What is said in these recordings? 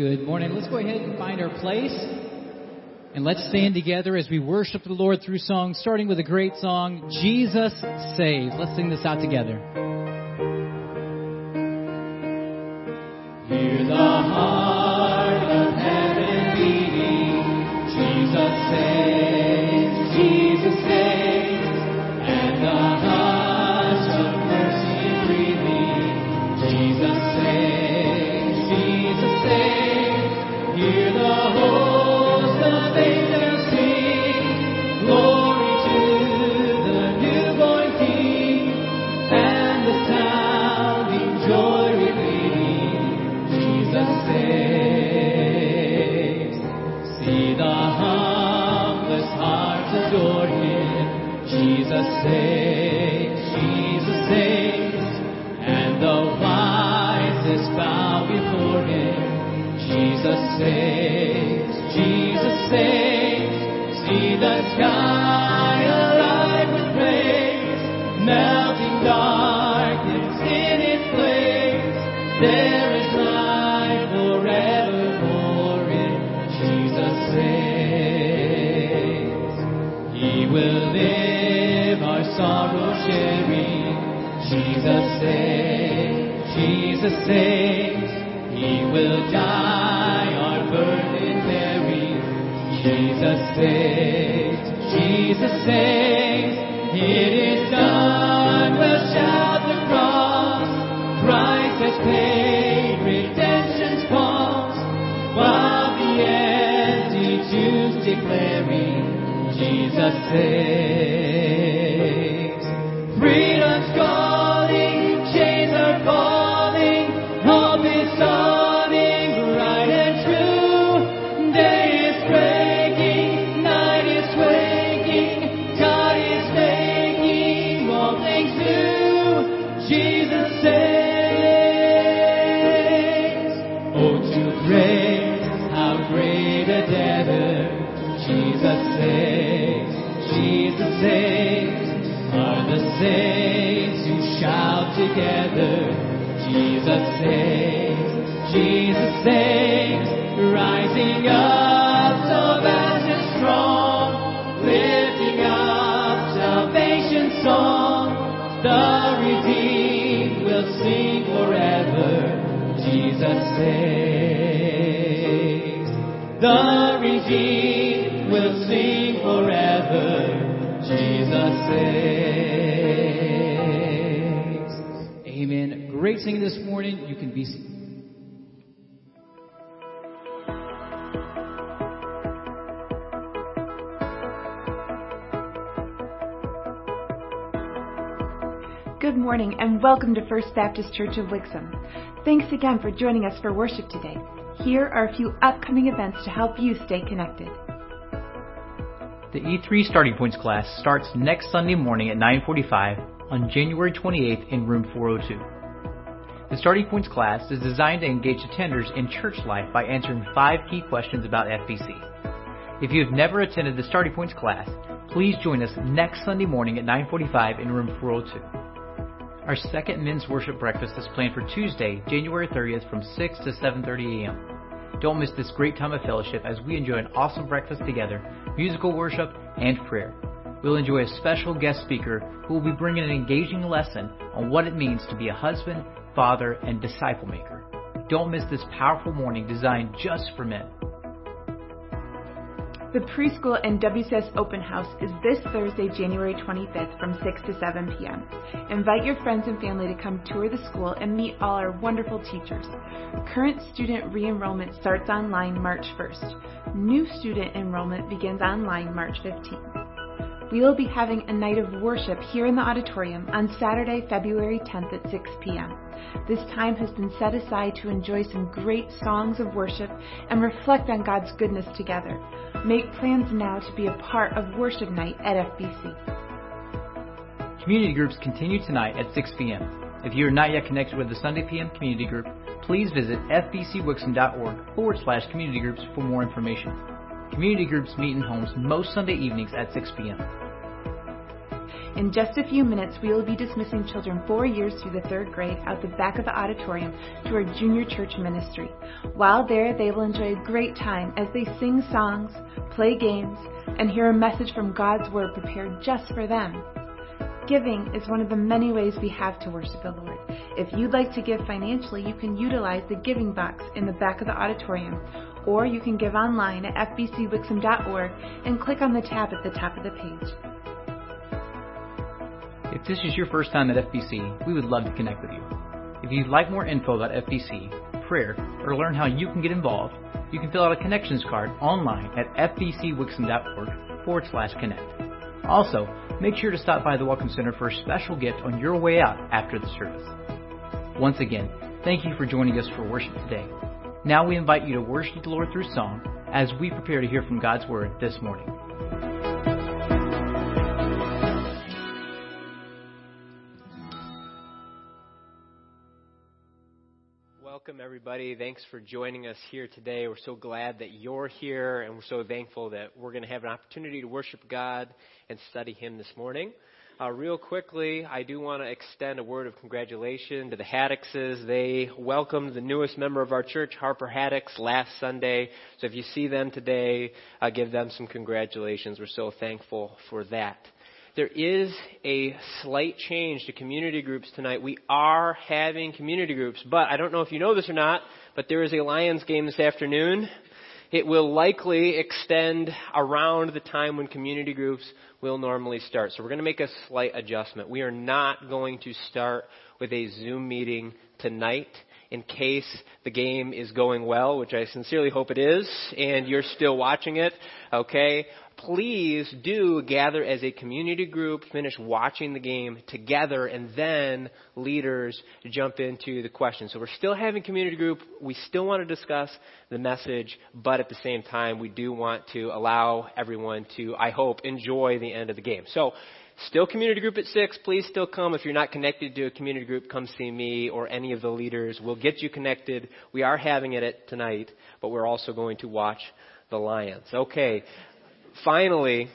Good morning. Let's go ahead and find our place. And let's stand together as we worship the Lord through song, starting with a great song, Jesus Saves. Let's sing this out together. Saves. The redeemed will sing forever, Jesus saves. Amen. Great singing this morning. You can be seated. Good morning and welcome to First Baptist Church of Wixom. Thanks again for joining us for worship today. Here are a few upcoming events to help you stay connected. The E3 Starting Points class starts next Sunday morning at 9:45 on January 28th in room 402. The Starting Points class is designed to engage attenders in church life by answering five key questions about FBC. If you have never attended the Starting Points class, please join us next Sunday morning at 9:45 in room 402. Our second men's worship breakfast is planned for Tuesday, January 30th from 6 to 7:30 a.m. Don't miss this great time of fellowship as we enjoy an awesome breakfast together, musical worship, and prayer. We'll enjoy a special guest speaker who will be bringing an engaging lesson on what it means to be a husband, father, and disciple maker. Don't miss this powerful morning designed just for men. The preschool and WCS open house is this Thursday, January 25th from 6 to 7 p.m. Invite your friends and family to come tour the school and meet all our wonderful teachers. Current student re-enrollment starts online March 1st. New student enrollment begins online March 15th. We will be having a night of worship here in the auditorium on Saturday, February 10th at 6 p.m. This time has been set aside to enjoy some great songs of worship and reflect on God's goodness together. Make plans now to be a part of worship night at FBC. Community groups continue tonight at 6 p.m. If you are not yet connected with the Sunday PM community group, please visit fbcwixom.org forward slash community groups for more information. Community groups meet in homes most Sunday evenings at 6 p.m. In just a few minutes, we will be dismissing children four years through the third grade out the back of the auditorium to our junior church ministry. While there, they will enjoy a great time as they sing songs, play games, and hear a message from God's Word prepared just for them. Giving is one of the many ways we have to worship the Lord. If you'd like to give financially, you can utilize the giving box in the back of the auditorium, or you can give online at fbcwixom.org and click on the tab at the top of the page. If this is your first time at FBC, we would love to connect with you. If you'd like more info about FBC, prayer, or learn how you can get involved, you can fill out a connections card online at fbcwixom.org forward slash connect. Also, make sure to stop by the Welcome Center for a special gift on your way out after the service. Once again, thank you for joining us for worship today. Now we invite you to worship the Lord through song as we prepare to hear from God's Word this morning. Welcome, everybody. Thanks for joining us here today. We're so glad that you're here, and we're so thankful that we're going to have an opportunity to worship God and study Him this morning. Uh, real quickly, I do want to extend a word of congratulations to the Haddixes. They welcomed the newest member of our church, Harper Haddix, last Sunday. So if you see them today, uh, give them some congratulations. We're so thankful for that. There is a slight change to community groups tonight. We are having community groups, but I don't know if you know this or not, but there is a Lions game this afternoon. It will likely extend around the time when community groups will normally start. So we're going to make a slight adjustment. We are not going to start with a Zoom meeting tonight in case the game is going well, which I sincerely hope it is, and you're still watching it, okay? please do gather as a community group, finish watching the game together, and then leaders jump into the questions. So we're still having community group. We still want to discuss the message, but at the same time, we do want to allow everyone to, I hope, enjoy the end of the game. So Still community group at 6. Please still come. If you're not connected to a community group, come see me or any of the leaders. We'll get you connected. We are having it tonight, but we're also going to watch the Lions. Okay. Finally,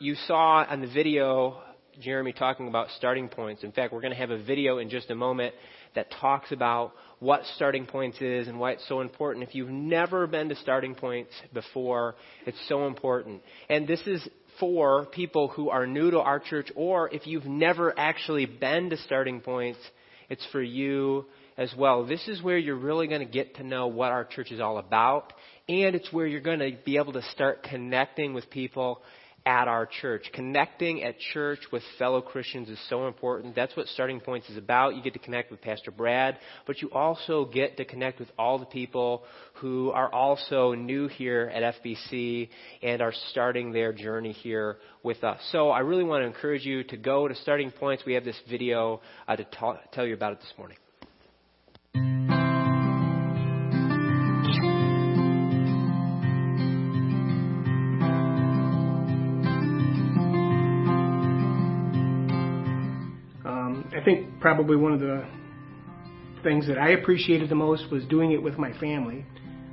you saw on the video Jeremy talking about starting points. In fact, we're going to have a video in just a moment that talks about what starting points is and why it's so important. If you've never been to starting points before, it's so important. And this is for people who are new to our church, or if you've never actually been to starting points, it's for you as well. This is where you're really going to get to know what our church is all about and it's where you're going to be able to start connecting with people at our church. Connecting at church with fellow Christians is so important. That's what Starting Points is about. You get to connect with Pastor Brad, but you also get to connect with all the people who are also new here at FBC and are starting their journey here with us. So I really want to encourage you to go to Starting Points. We have this video uh, to ta- tell you about it this morning. Probably one of the things that I appreciated the most was doing it with my family,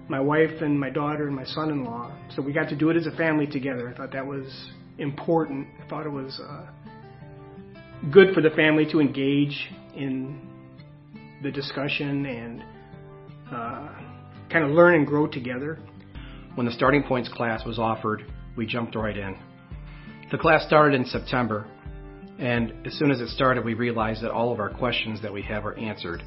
my wife and my daughter and my son-in-law. So we got to do it as a family together. I thought that was important. I thought it was uh, good for the family to engage in the discussion and uh, kind of learn and grow together. When the Starting Points class was offered, we jumped right in. The class started in September, and as soon as it started, we realized that all of our questions that we have are answered.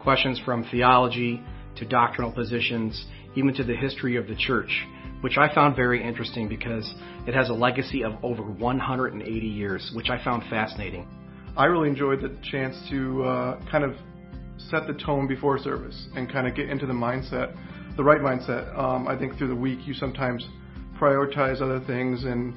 Questions from theology to doctrinal positions, even to the history of the church, which I found very interesting because it has a legacy of over 180 years, which I found fascinating. I really enjoyed the chance to uh, kind of set the tone before service and kind of get into the mindset, the right mindset. Um, I think through the week you sometimes prioritize other things and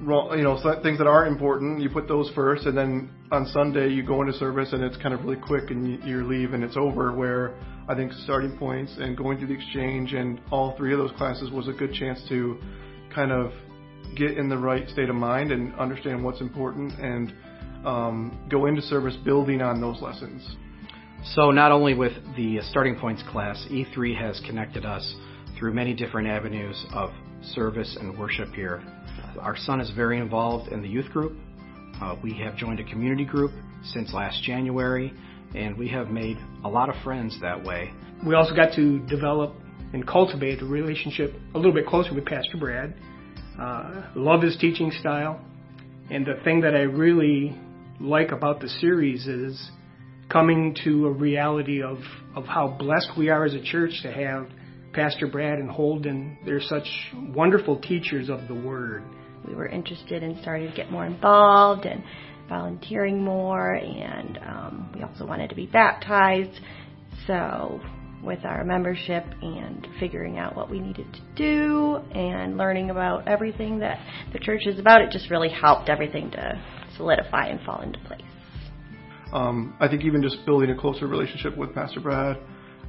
you know things that are important you put those first and then on sunday you go into service and it's kind of really quick and you, leave and it's over where i think starting points and going through the exchange and all three of those classes was a good chance to kind of get in the right state of mind and understand what's important and um, go into service building on those lessons. So not only with the starting points class e3 has connected us through many different avenues of service and worship here our son is very involved in the youth group, Uh, we have joined a community group since last January, and we have made a lot of friends that way. We also got to develop and cultivate a relationship a little bit closer with Pastor Brad. Uh, love his teaching style. And the thing that I really like about the series is coming to a reality of, of how blessed we are as a church to have Pastor Brad and Holden. They're such wonderful teachers of the Word. We were interested and started to get more involved and volunteering more, and um, we also wanted to be baptized. So, with our membership and figuring out what we needed to do and learning about everything that the church is about, it just really helped everything to solidify and fall into place. Um, I think even just building a closer relationship with Pastor Brad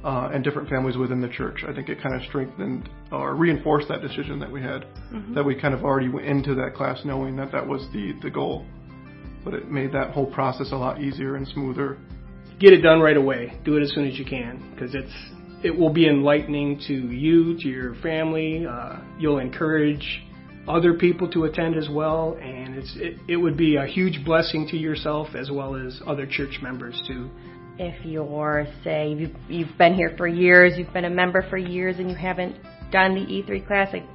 uh, and different families within the church, I think it kind of strengthened or reinforced that decision that we had, mm-hmm. that we kind of already went into that class knowing that that was the, the goal. But it made that whole process a lot easier and smoother. Get it done right away. Do it as soon as you can because it's it will be enlightening to you, to your family. Uh, you'll encourage other people to attend as well, and it's it, it would be a huge blessing to yourself as well as other church members too. If you're say you've, you've been here for years, you've been a member for years, and you haven't done the E3 class, I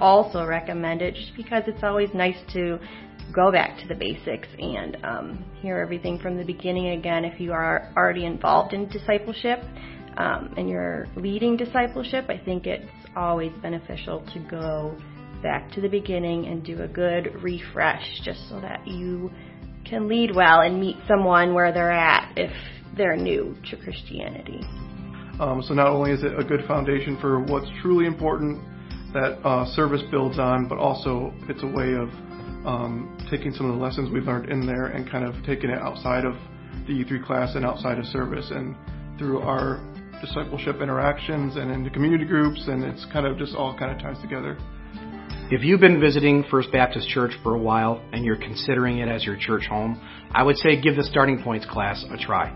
also recommend it just because it's always nice to go back to the basics and um, hear everything from the beginning again if you are already involved in discipleship um, and you're leading discipleship, I think it's always beneficial to go back to the beginning and do a good refresh just so that you can lead well and meet someone where they're at if they're new to Christianity. Um, so not only is it a good foundation for what's truly important that uh, service builds on, but also it's a way of um, taking some of the lessons we've learned in there and kind of taking it outside of the E3 class and outside of service and through our discipleship interactions and into community groups, and it's kind of just all kind of ties together. If you've been visiting First Baptist Church for a while and you're considering it as your church home, I would say give the Starting Points class a try.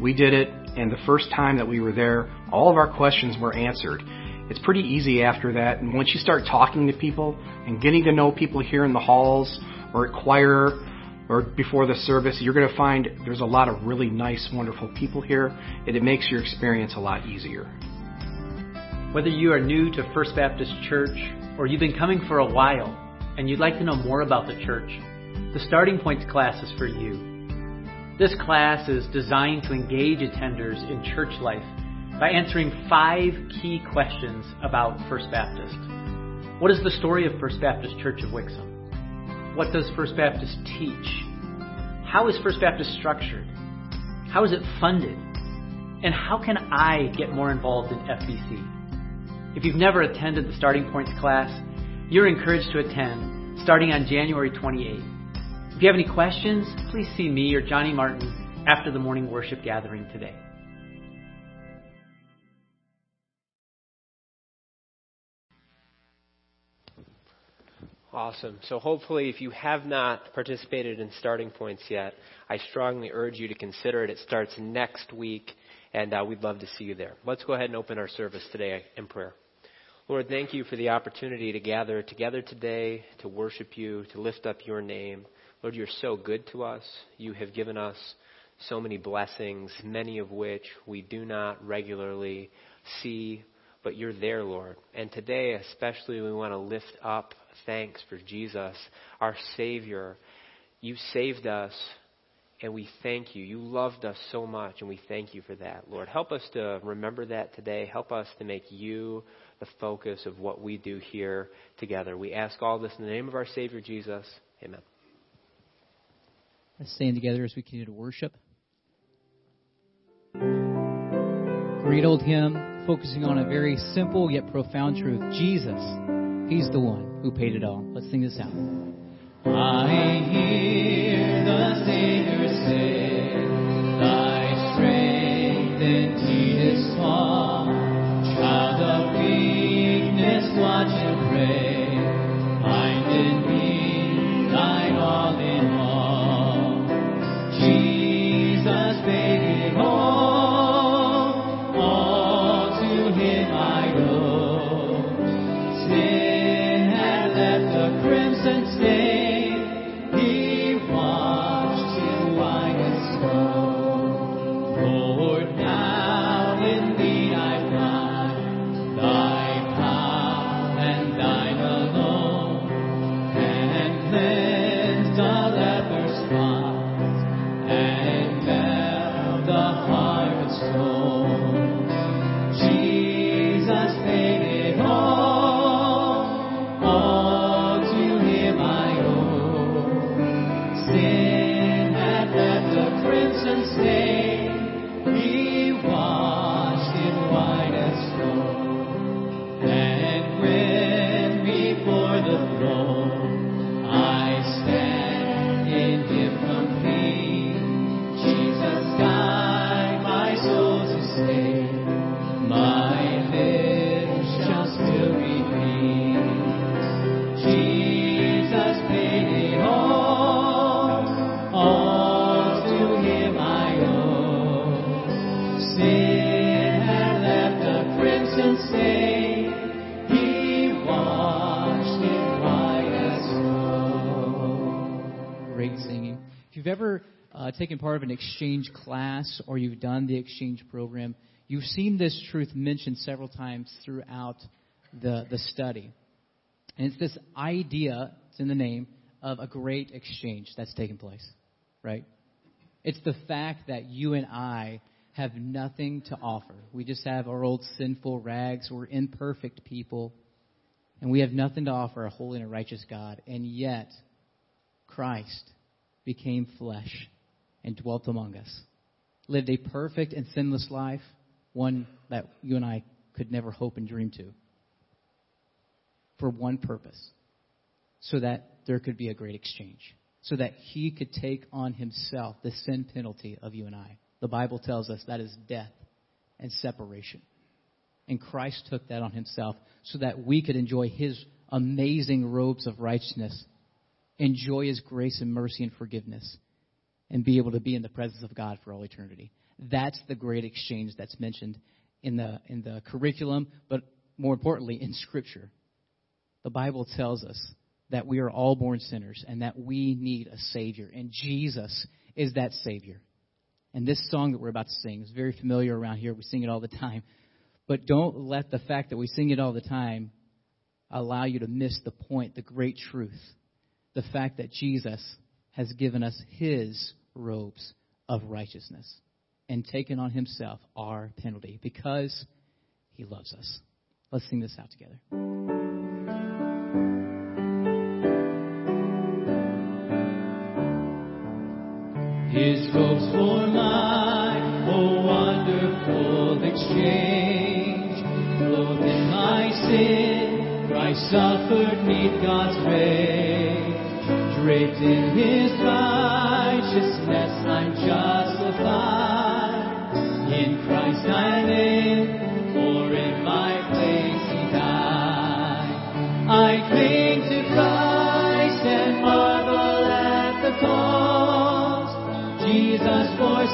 We did it, and the first time that we were there, all of our questions were answered. It's pretty easy after that, and once you start talking to people and getting to know people here in the halls or at choir or before the service, you're going to find there's a lot of really nice, wonderful people here, and it makes your experience a lot easier. Whether you are new to First Baptist Church or you've been coming for a while and you'd like to know more about the church, the Starting Points class is for you. This class is designed to engage attenders in church life by answering five key questions about First Baptist. What is the story of First Baptist Church of Wixom? What does First Baptist teach? How is First Baptist structured? How is it funded? And how can I get more involved in FBC? If you've never attended the Starting Points class, you're encouraged to attend starting on January 28th. If you have any questions, please see me or Johnny Martin after the morning worship gathering today. Awesome. So hopefully, if you have not participated in Starting Points yet, I strongly urge you to consider it. It starts next week, and uh, we'd love to see you there. Let's go ahead and open our service today in prayer. Lord, thank you for the opportunity to gather together today, to worship you, to lift up your name. Lord, you're so good to us. You have given us so many blessings, many of which we do not regularly see, but you're there, Lord. And today, especially, we want to lift up thanks for Jesus, our Savior. You saved us, and we thank you. You loved us so much, and we thank you for that, Lord. Help us to remember that today. Help us to make you the focus of what we do here together. We ask all this in the name of our Savior Jesus. Amen. Let's stand together as we continue to worship. Great old hymn focusing on a very simple yet profound truth Jesus He's the one who paid it all. Let's sing this out. I hear taken part of an exchange class or you've done the exchange program, you've seen this truth mentioned several times throughout the, the study. And it's this idea, it's in the name, of a great exchange that's taken place, right? It's the fact that you and I have nothing to offer. We just have our old sinful rags. We're imperfect people. And we have nothing to offer a holy and a righteous God. And yet, Christ became flesh and dwelt among us. Lived a perfect and sinless life, one that you and I could never hope and dream to. For one purpose so that there could be a great exchange, so that he could take on himself the sin penalty of you and I. The Bible tells us that is death and separation. And Christ took that on himself so that we could enjoy his amazing robes of righteousness, enjoy his grace and mercy and forgiveness, and be able to be in the presence of God for all eternity. That's the great exchange that's mentioned in the in the curriculum, but more importantly in scripture. The Bible tells us that we are all born sinners and that we need a Savior. And Jesus is that Savior. And this song that we're about to sing is very familiar around here. We sing it all the time. But don't let the fact that we sing it all the time allow you to miss the point, the great truth. The fact that Jesus has given us his robes of righteousness and taken on himself our penalty because he loves us. Let's sing this out together. His robes for mine, oh wonderful exchange. Clothed in my sin, Christ suffered neath God's rage. Draped in His righteousness,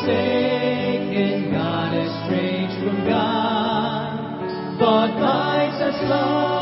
forsaken, God estranged from God. Bought by such love,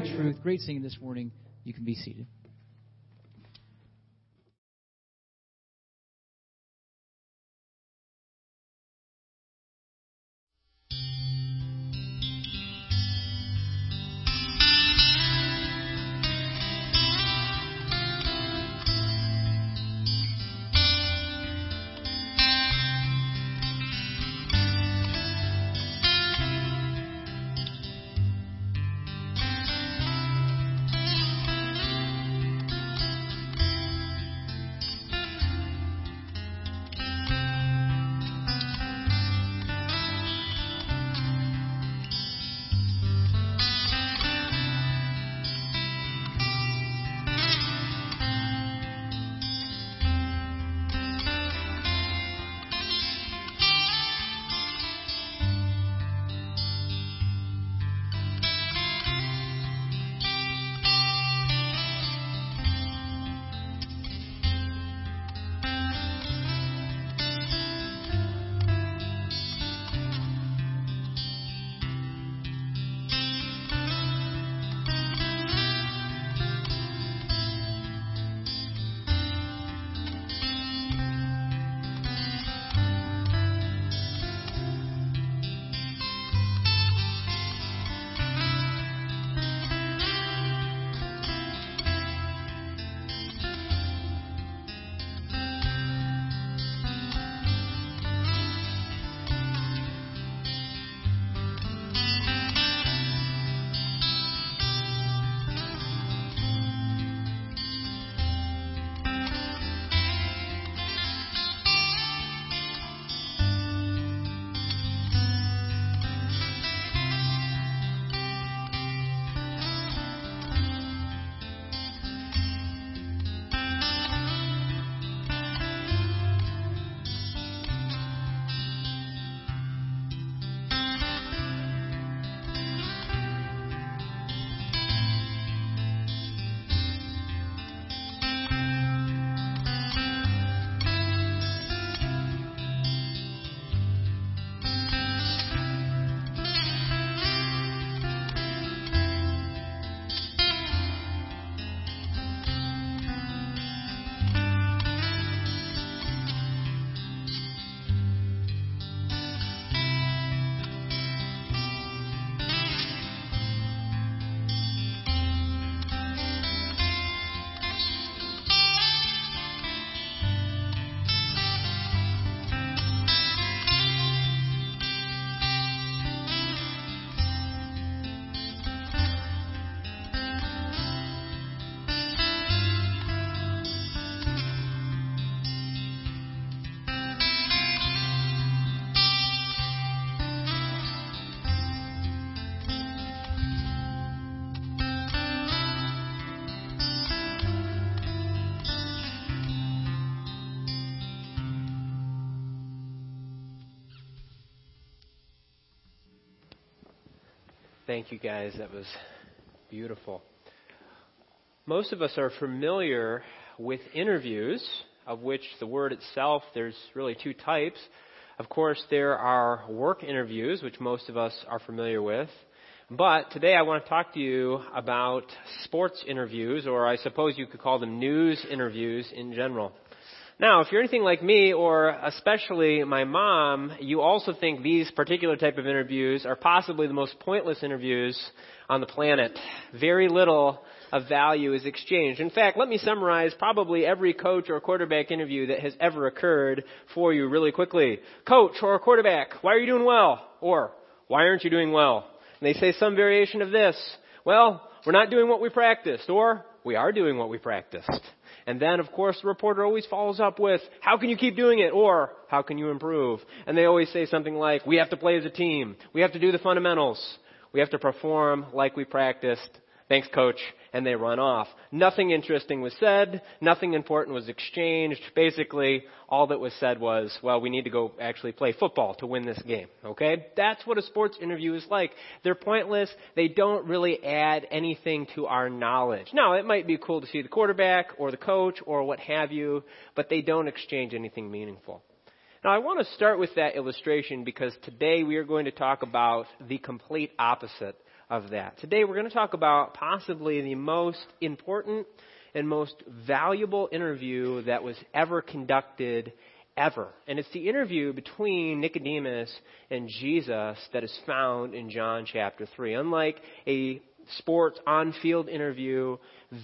great truth, great singing this morning. You can be seated. Thank you, guys. That was beautiful. Most of us are familiar with interviews, of which the word itself, there's really two types. Of course, there are work interviews, which most of us are familiar with. But today I want to talk to you about sports interviews, or I suppose you could call them news interviews in general. Now, if you're anything like me, or especially my mom, you also think these particular type of interviews are possibly the most pointless interviews on the planet. Very little of value is exchanged. In fact, let me summarize probably every coach or quarterback interview that has ever occurred for you really quickly. Coach or quarterback, why are you doing well? Or, why aren't you doing well? And they say some variation of this. Well, we're not doing what we practiced. Or, we are doing what we practiced. And then, of course, the reporter always follows up with, how can you keep doing it? Or, how can you improve? And they always say something like, we have to play as a team. We have to do the fundamentals. We have to perform like we practiced. Thanks, coach. And they run off. Nothing interesting was said. Nothing important was exchanged. Basically, all that was said was, well, we need to go actually play football to win this game. Okay? That's what a sports interview is like. They're pointless. They don't really add anything to our knowledge. Now, it might be cool to see the quarterback or the coach or what have you, but they don't exchange anything meaningful. Now, I want to start with that illustration because today we are going to talk about the complete opposite of that. Today we're going to talk about possibly the most important and most valuable interview that was ever conducted ever. And it's the interview between Nicodemus and Jesus that is found in John chapter 3. Unlike a sports on field interview,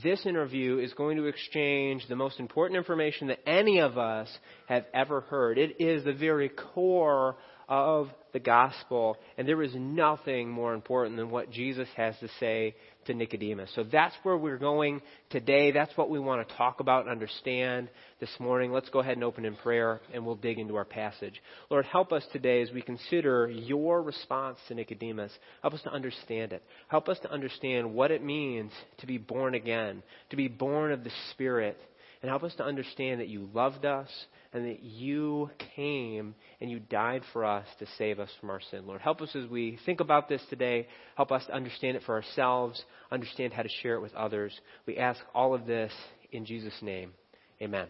this interview is going to exchange the most important information that any of us have ever heard. It is the very core of the gospel, and there is nothing more important than what Jesus has to say to Nicodemus. So that's where we're going today. That's what we want to talk about and understand this morning. Let's go ahead and open in prayer, and we'll dig into our passage. Lord, help us today as we consider your response to Nicodemus. Help us to understand it. Help us to understand what it means to be born again, to be born of the Spirit, and help us to understand that you loved us and that you came and you died for us to save us from our sin. Lord, help us as we think about this today. Help us to understand it for ourselves, understand how to share it with others. We ask all of this in Jesus' name. Amen.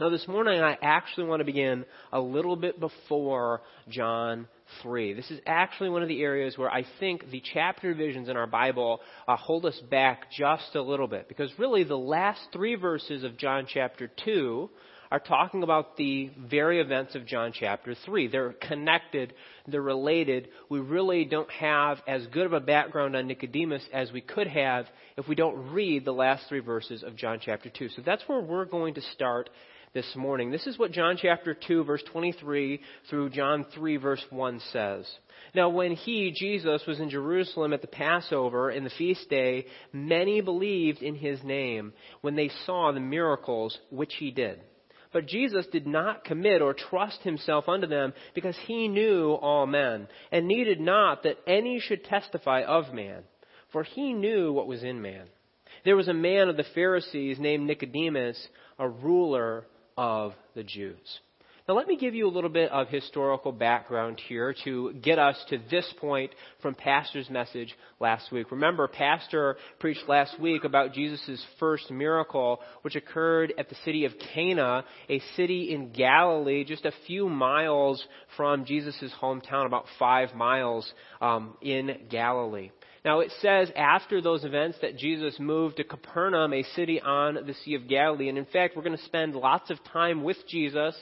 Now, this morning, I actually want to begin a little bit before John 3. This is actually one of the areas where I think the chapter divisions in our Bible uh, hold us back just a little bit. Because really, the last three verses of John chapter 2 are talking about the very events of John chapter 3. They're connected, they're related. We really don't have as good of a background on Nicodemus as we could have if we don't read the last three verses of John chapter 2. So that's where we're going to start this morning. This is what John chapter 2, verse 23 through John 3, verse 1 says. Now, when he, Jesus, was in Jerusalem at the Passover and the feast day, many believed in his name when they saw the miracles which he did. But Jesus did not commit or trust himself unto them because he knew all men, and needed not that any should testify of man, for he knew what was in man. There was a man of the Pharisees named Nicodemus, a ruler of the Jews. Now, let me give you a little bit of historical background here to get us to this point from Pastor's message last week. Remember, Pastor preached last week about Jesus' first miracle, which occurred at the city of Cana, a city in Galilee, just a few miles from Jesus' hometown, about five miles um, in Galilee. Now it says after those events that Jesus moved to Capernaum, a city on the Sea of Galilee. And in fact, we're going to spend lots of time with Jesus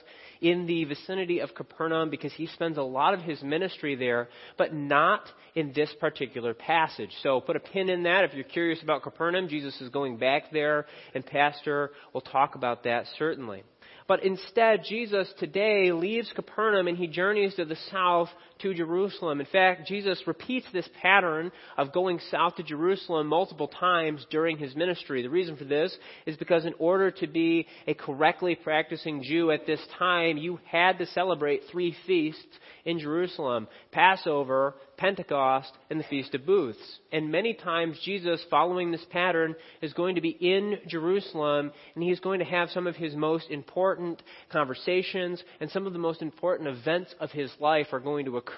in the vicinity of Capernaum because he spends a lot of his ministry there, but not in this particular passage. So put a pin in that. If you're curious about Capernaum, Jesus is going back there, and Pastor will talk about that certainly. But instead, Jesus today leaves Capernaum and he journeys to the south to Jerusalem. In fact, Jesus repeats this pattern of going south to Jerusalem multiple times during his ministry. The reason for this is because in order to be a correctly practicing Jew at this time, you had to celebrate three feasts in Jerusalem Passover, Pentecost, and the Feast of Booths. And many times Jesus, following this pattern, is going to be in Jerusalem and he's going to have some of his most important conversations and some of the most important events of his life are going to occur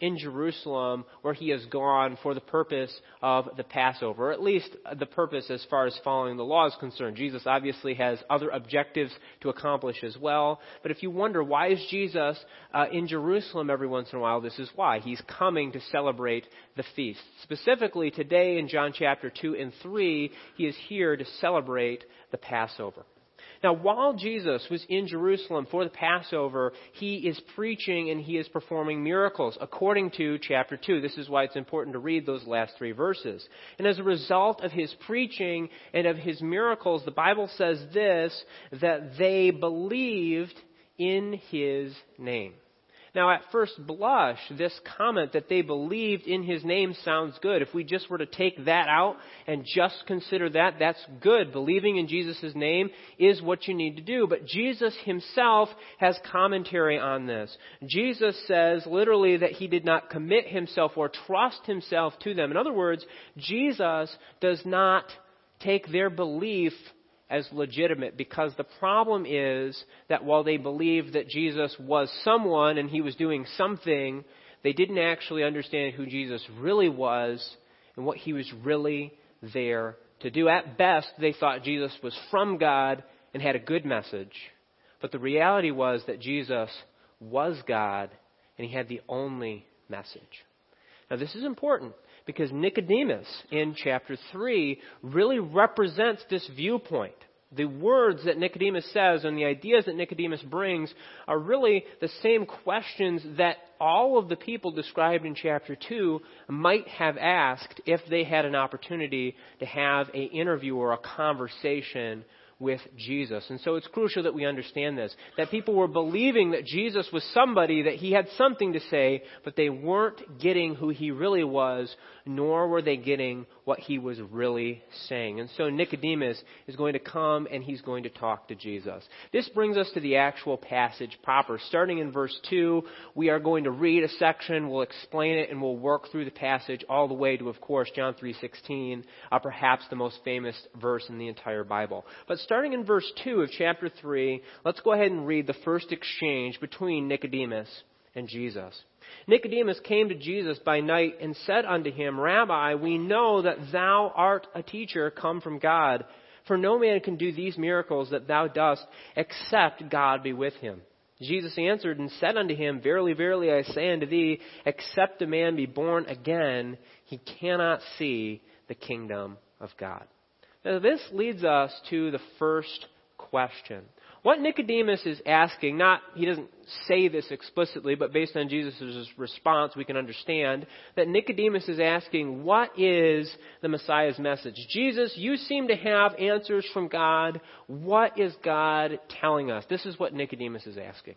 in Jerusalem where he has gone for the purpose of the Passover, at least the purpose as far as following the law is concerned. Jesus obviously has other objectives to accomplish as well. But if you wonder why is Jesus uh, in Jerusalem every once in a while, this is why. He's coming to celebrate the feast. Specifically, today in John chapter 2 and 3, he is here to celebrate the Passover. Now, while Jesus was in Jerusalem for the Passover, he is preaching and he is performing miracles according to chapter 2. This is why it's important to read those last three verses. And as a result of his preaching and of his miracles, the Bible says this, that they believed in his name. Now, at first blush, this comment that they believed in his name sounds good. If we just were to take that out and just consider that, that's good. Believing in Jesus' name is what you need to do. But Jesus himself has commentary on this. Jesus says literally that he did not commit himself or trust himself to them. In other words, Jesus does not take their belief as legitimate because the problem is that while they believed that Jesus was someone and he was doing something, they didn't actually understand who Jesus really was and what he was really there to do. At best, they thought Jesus was from God and had a good message. But the reality was that Jesus was God and he had the only message. Now, this is important because Nicodemus in chapter 3 really represents this viewpoint. The words that Nicodemus says and the ideas that Nicodemus brings are really the same questions that all of the people described in chapter 2 might have asked if they had an opportunity to have an interview or a conversation with Jesus. And so it's crucial that we understand this. That people were believing that Jesus was somebody, that he had something to say, but they weren't getting who he really was, nor were they getting what he was really saying. And so Nicodemus is going to come and he's going to talk to Jesus. This brings us to the actual passage proper. Starting in verse 2, we are going to read a section, we'll explain it, and we'll work through the passage all the way to, of course, John 3.16, uh, perhaps the most famous verse in the entire Bible. But starting in verse 2 of chapter 3, let's go ahead and read the first exchange between Nicodemus and Jesus. Nicodemus came to Jesus by night and said unto him, Rabbi, we know that thou art a teacher come from God, for no man can do these miracles that thou dost except God be with him. Jesus answered and said unto him, Verily, verily, I say unto thee, except a man be born again, he cannot see the kingdom of God. Now, this leads us to the first question. What Nicodemus is asking, not, he doesn't say this explicitly, but based on Jesus' response, we can understand that Nicodemus is asking, what is the Messiah's message? Jesus, you seem to have answers from God. What is God telling us? This is what Nicodemus is asking.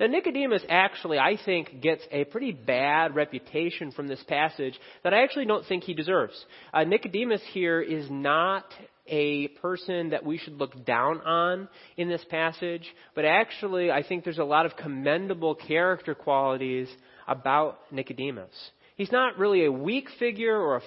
Now, Nicodemus actually, I think, gets a pretty bad reputation from this passage that I actually don't think he deserves. Uh, Nicodemus here is not a person that we should look down on in this passage, but actually, I think there's a lot of commendable character qualities about Nicodemus. He's not really a weak figure or a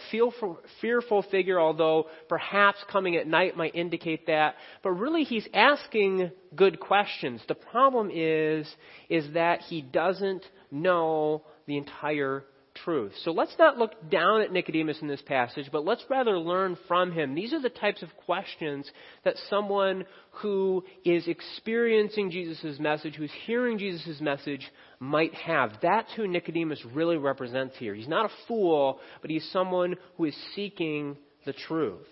fearful, figure, although perhaps coming at night might indicate that. But really, he's asking good questions. The problem is, is that he doesn't know the entire truth. So let's not look down at Nicodemus in this passage, but let's rather learn from him. These are the types of questions that someone who is experiencing Jesus' message, who's hearing Jesus' message, might have. That's who Nicodemus really represents here. He's not a fool, but he's someone who is seeking the truth.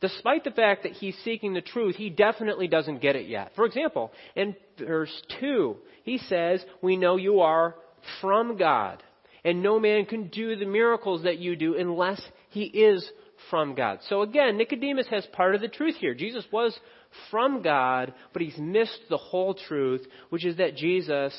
Despite the fact that he's seeking the truth, he definitely doesn't get it yet. For example, in verse 2, he says, We know you are from God. And no man can do the miracles that you do unless he is from God. So again, Nicodemus has part of the truth here. Jesus was from God, but he's missed the whole truth, which is that Jesus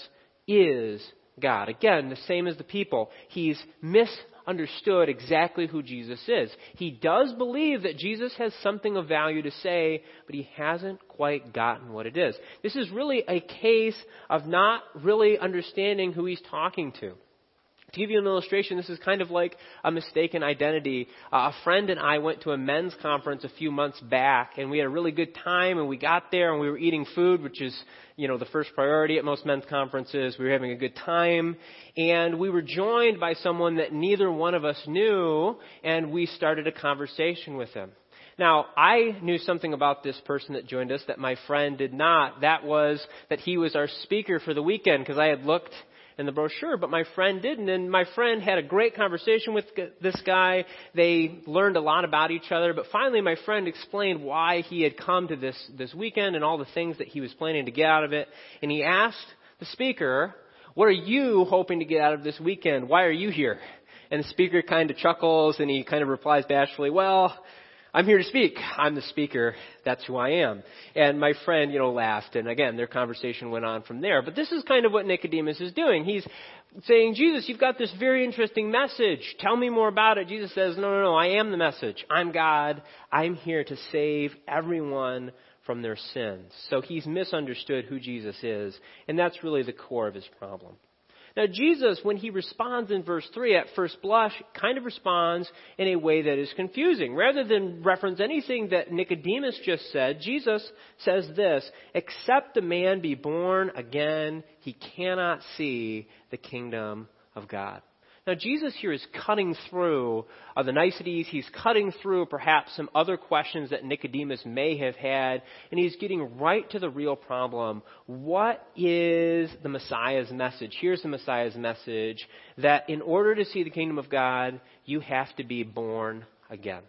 is God. Again, the same as the people. He's misunderstood exactly who Jesus is. He does believe that Jesus has something of value to say, but he hasn't quite gotten what it is. This is really a case of not really understanding who he's talking to. To give you an illustration, this is kind of like a mistaken identity. Uh, a friend and I went to a men's conference a few months back, and we had a really good time, and we got there, and we were eating food, which is, you know, the first priority at most men's conferences. We were having a good time, and we were joined by someone that neither one of us knew, and we started a conversation with him. Now, I knew something about this person that joined us that my friend did not. That was that he was our speaker for the weekend because I had looked in the brochure, but my friend didn't. And my friend had a great conversation with this guy. They learned a lot about each other, but finally my friend explained why he had come to this, this weekend and all the things that he was planning to get out of it. And he asked the speaker, what are you hoping to get out of this weekend? Why are you here? And the speaker kind of chuckles and he kind of replies bashfully, well, I'm here to speak. I'm the speaker. That's who I am. And my friend, you know, laughed. And again, their conversation went on from there. But this is kind of what Nicodemus is doing. He's saying, Jesus, you've got this very interesting message. Tell me more about it. Jesus says, no, no, no. I am the message. I'm God. I'm here to save everyone from their sins. So he's misunderstood who Jesus is. And that's really the core of his problem. Now, Jesus, when he responds in verse 3 at first blush, kind of responds in a way that is confusing. Rather than reference anything that Nicodemus just said, Jesus says this Except a man be born again, he cannot see the kingdom of God. Now, Jesus here is cutting through uh, the niceties. He's cutting through perhaps some other questions that Nicodemus may have had, and he's getting right to the real problem. What is the Messiah's message? Here's the Messiah's message that in order to see the kingdom of God, you have to be born again.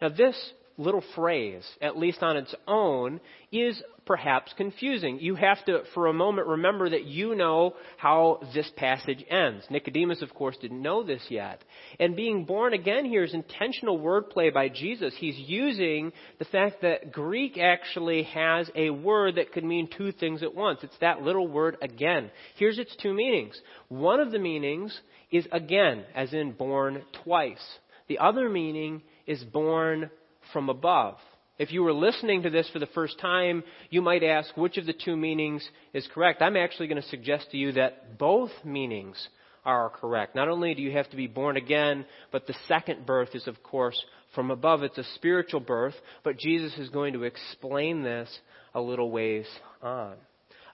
Now, this little phrase, at least on its own, is perhaps confusing. You have to, for a moment, remember that you know how this passage ends. Nicodemus, of course, didn't know this yet. And being born again here is intentional wordplay by Jesus. He's using the fact that Greek actually has a word that could mean two things at once. It's that little word again. Here's its two meanings. One of the meanings is again, as in born twice. The other meaning is born from above. If you were listening to this for the first time, you might ask which of the two meanings is correct. I'm actually going to suggest to you that both meanings are correct. Not only do you have to be born again, but the second birth is, of course, from above. It's a spiritual birth, but Jesus is going to explain this a little ways on.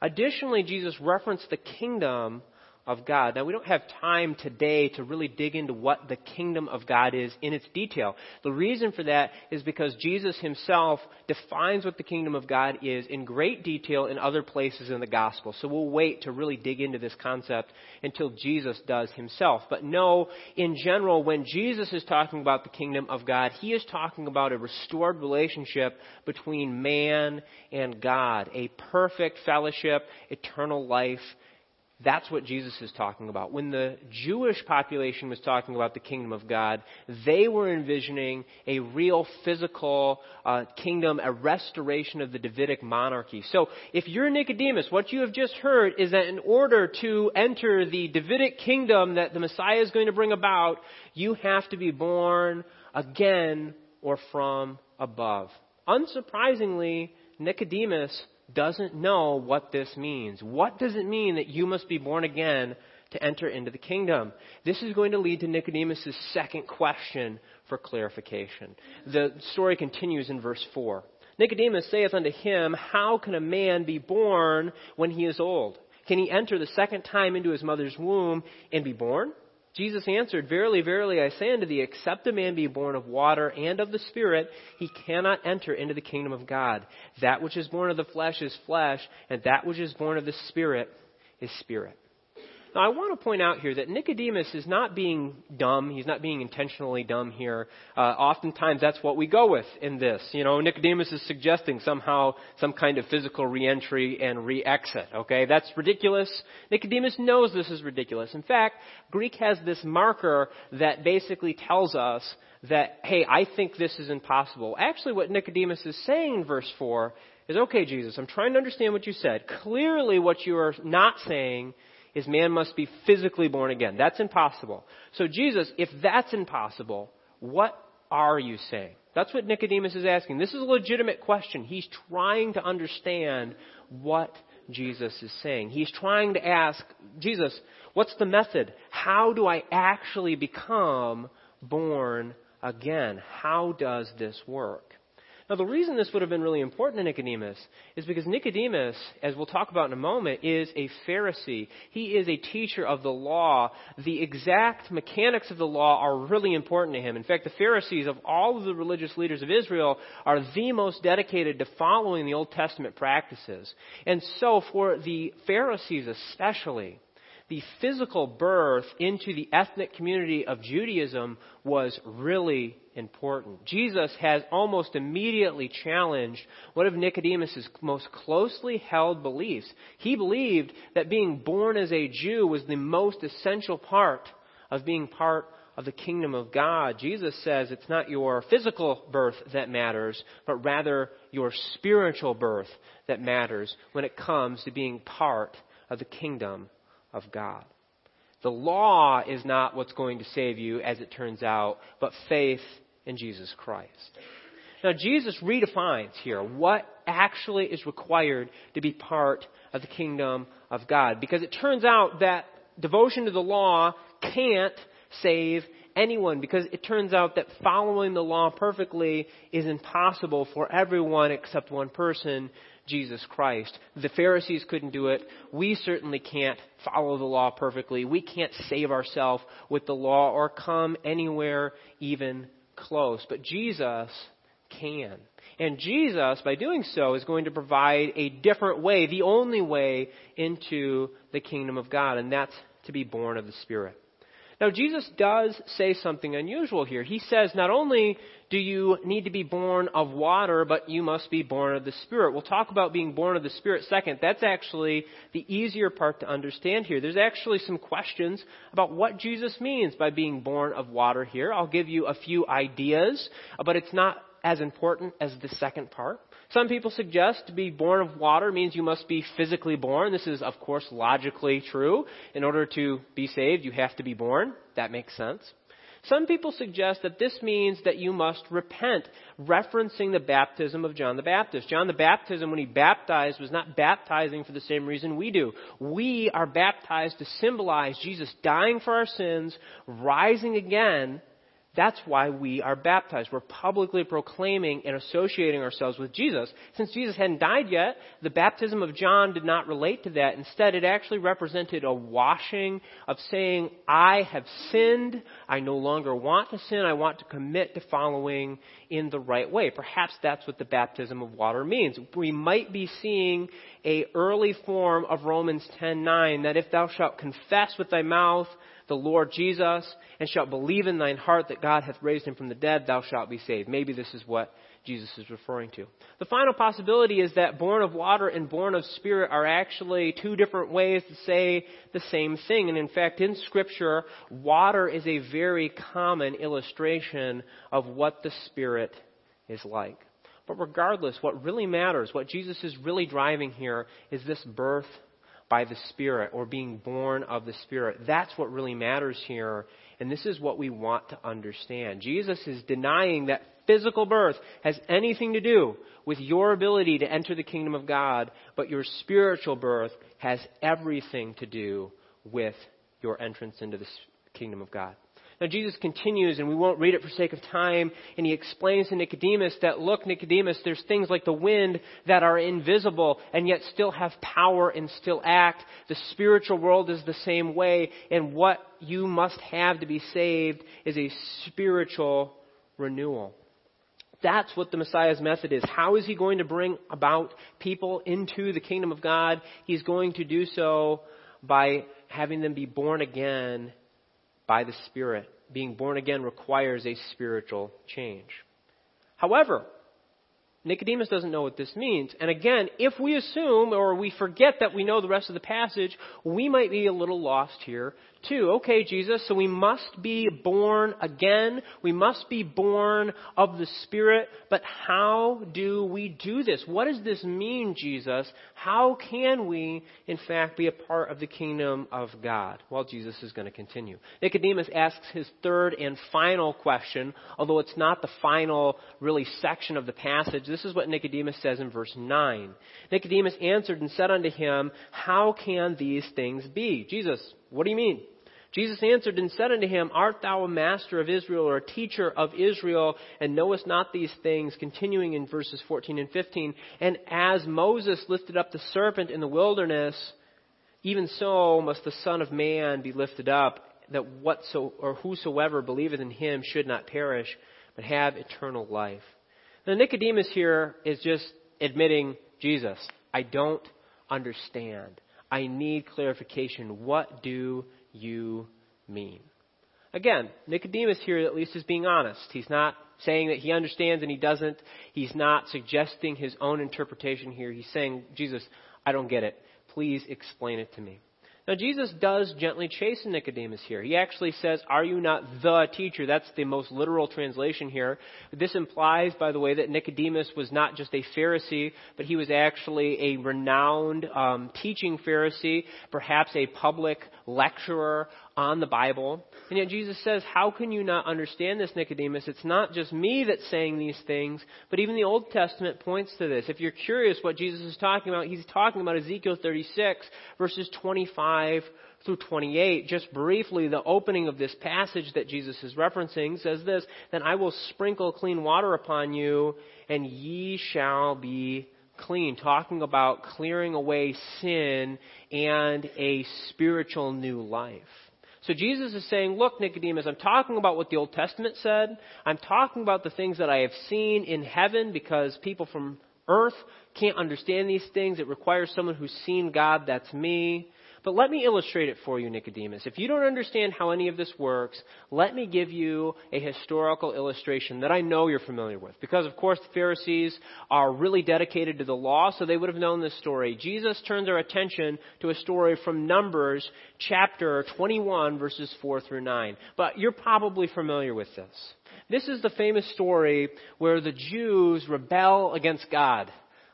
Additionally, Jesus referenced the kingdom of God. Now, we don't have time today to really dig into what the kingdom of God is in its detail. The reason for that is because Jesus himself defines what the kingdom of God is in great detail in other places in the gospel. So we'll wait to really dig into this concept until Jesus does himself. But no, in general, when Jesus is talking about the kingdom of God, he is talking about a restored relationship between man and God, a perfect fellowship, eternal life that's what Jesus is talking about. When the Jewish population was talking about the kingdom of God, they were envisioning a real physical uh, kingdom, a restoration of the Davidic monarchy. So, if you're Nicodemus, what you have just heard is that in order to enter the Davidic kingdom that the Messiah is going to bring about, you have to be born again or from above. Unsurprisingly, Nicodemus doesn't know what this means. What does it mean that you must be born again to enter into the kingdom? This is going to lead to Nicodemus' second question for clarification. The story continues in verse 4. Nicodemus saith unto him, How can a man be born when he is old? Can he enter the second time into his mother's womb and be born? Jesus answered, Verily, verily, I say unto thee, except a man be born of water and of the Spirit, he cannot enter into the kingdom of God. That which is born of the flesh is flesh, and that which is born of the Spirit is spirit. Now, I want to point out here that Nicodemus is not being dumb. He's not being intentionally dumb here. Uh, oftentimes, that's what we go with in this. You know, Nicodemus is suggesting somehow some kind of physical reentry and re-exit. Okay, that's ridiculous. Nicodemus knows this is ridiculous. In fact, Greek has this marker that basically tells us that, hey, I think this is impossible. Actually, what Nicodemus is saying in verse 4 is, okay, Jesus, I'm trying to understand what you said. Clearly, what you are not saying is man must be physically born again. That's impossible. So, Jesus, if that's impossible, what are you saying? That's what Nicodemus is asking. This is a legitimate question. He's trying to understand what Jesus is saying. He's trying to ask, Jesus, what's the method? How do I actually become born again? How does this work? Now, the reason this would have been really important to Nicodemus is because Nicodemus, as we'll talk about in a moment, is a Pharisee. He is a teacher of the law. The exact mechanics of the law are really important to him. In fact, the Pharisees, of all of the religious leaders of Israel, are the most dedicated to following the Old Testament practices. And so, for the Pharisees especially, the physical birth into the ethnic community of Judaism was really important. Jesus has almost immediately challenged one of Nicodemus' most closely held beliefs. He believed that being born as a Jew was the most essential part of being part of the kingdom of God. Jesus says it's not your physical birth that matters, but rather your spiritual birth that matters when it comes to being part of the kingdom of God. The law is not what's going to save you, as it turns out, but faith in Jesus Christ. Now, Jesus redefines here what actually is required to be part of the kingdom of God. Because it turns out that devotion to the law can't save anyone. Because it turns out that following the law perfectly is impossible for everyone except one person, Jesus Christ. The Pharisees couldn't do it. We certainly can't follow the law perfectly. We can't save ourselves with the law or come anywhere even close. But Jesus can. And Jesus, by doing so, is going to provide a different way, the only way into the kingdom of God, and that's to be born of the Spirit. Now, Jesus does say something unusual here. He says, not only do you need to be born of water, but you must be born of the Spirit. We'll talk about being born of the Spirit second. That's actually the easier part to understand here. There's actually some questions about what Jesus means by being born of water here. I'll give you a few ideas, but it's not as important as the second part. Some people suggest to be born of water means you must be physically born. This is, of course, logically true. In order to be saved, you have to be born. That makes sense. Some people suggest that this means that you must repent, referencing the baptism of John the Baptist. John the Baptist, when he baptized, was not baptizing for the same reason we do. We are baptized to symbolize Jesus dying for our sins, rising again, that's why we are baptized. We're publicly proclaiming and associating ourselves with Jesus. Since Jesus hadn't died yet, the baptism of John did not relate to that. Instead, it actually represented a washing of saying, I have sinned. I no longer want to sin. I want to commit to following in the right way. Perhaps that's what the baptism of water means. We might be seeing a early form of Romans 10:9 that if thou shalt confess with thy mouth the Lord Jesus, and shalt believe in thine heart that God hath raised him from the dead, thou shalt be saved. Maybe this is what Jesus is referring to. The final possibility is that born of water and born of spirit are actually two different ways to say the same thing. And in fact, in Scripture, water is a very common illustration of what the Spirit is like. But regardless, what really matters, what Jesus is really driving here, is this birth by the Spirit or being born of the Spirit. That's what really matters here, and this is what we want to understand. Jesus is denying that physical birth has anything to do with your ability to enter the kingdom of God, but your spiritual birth has everything to do with your entrance into the kingdom of God. Now, Jesus continues, and we won't read it for sake of time, and he explains to Nicodemus that, look, Nicodemus, there's things like the wind that are invisible and yet still have power and still act. The spiritual world is the same way, and what you must have to be saved is a spiritual renewal. That's what the Messiah's method is. How is he going to bring about people into the kingdom of God? He's going to do so by having them be born again by the Spirit. Being born again requires a spiritual change. However, Nicodemus doesn't know what this means. And again, if we assume or we forget that we know the rest of the passage, we might be a little lost here Okay, Jesus, so we must be born again. We must be born of the Spirit. But how do we do this? What does this mean, Jesus? How can we, in fact, be a part of the kingdom of God? Well, Jesus is going to continue. Nicodemus asks his third and final question, although it's not the final, really, section of the passage. This is what Nicodemus says in verse 9. Nicodemus answered and said unto him, How can these things be? Jesus, what do you mean? Jesus answered and said unto him, Art thou a master of Israel or a teacher of Israel and knowest not these things? Continuing in verses 14 and 15. And as Moses lifted up the serpent in the wilderness, even so must the Son of Man be lifted up, that whatso or whosoever believeth in him should not perish, but have eternal life. Now Nicodemus here is just admitting, Jesus, I don't understand. I need clarification. What do you mean? Again, Nicodemus here at least is being honest. He's not saying that he understands and he doesn't. He's not suggesting his own interpretation here. He's saying, Jesus, I don't get it. Please explain it to me. Now, Jesus does gently chasten Nicodemus here. He actually says, Are you not the teacher? That's the most literal translation here. This implies, by the way, that Nicodemus was not just a Pharisee, but he was actually a renowned um, teaching Pharisee, perhaps a public lecturer on the Bible. And yet Jesus says, How can you not understand this, Nicodemus? It's not just me that's saying these things, but even the Old Testament points to this. If you're curious what Jesus is talking about, he's talking about Ezekiel 36, verses 25 through 28. Just briefly, the opening of this passage that Jesus is referencing says this Then I will sprinkle clean water upon you, and ye shall be clean, talking about clearing away sin and a spiritual new life. So Jesus is saying, look, Nicodemus, I'm talking about what the Old Testament said. I'm talking about the things that I have seen in heaven because people from earth can't understand these things. It requires someone who's seen God. That's me. But let me illustrate it for you, Nicodemus. If you don't understand how any of this works, let me give you a historical illustration that I know you're familiar with. Because, of course, the Pharisees are really dedicated to the law, so they would have known this story. Jesus turns our attention to a story from Numbers chapter 21, verses 4 through 9. But you're probably familiar with this. This is the famous story where the Jews rebel against God.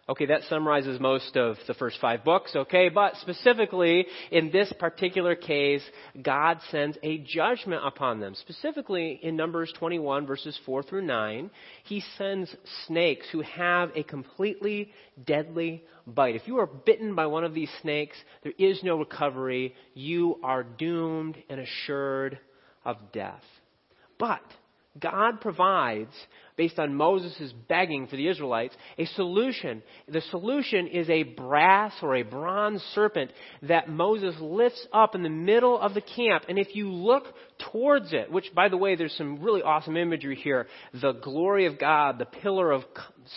Okay, that summarizes most of the first five books, okay? But specifically, in this particular case, God sends a judgment upon them. Specifically, in Numbers 21, verses 4 through 9, He sends snakes who have a completely deadly bite. If you are bitten by one of these snakes, there is no recovery. You are doomed and assured of death. But, God provides, based on Moses' begging for the Israelites, a solution. The solution is a brass or a bronze serpent that Moses lifts up in the middle of the camp. And if you look towards it, which, by the way, there's some really awesome imagery here, the glory of God, the pillar of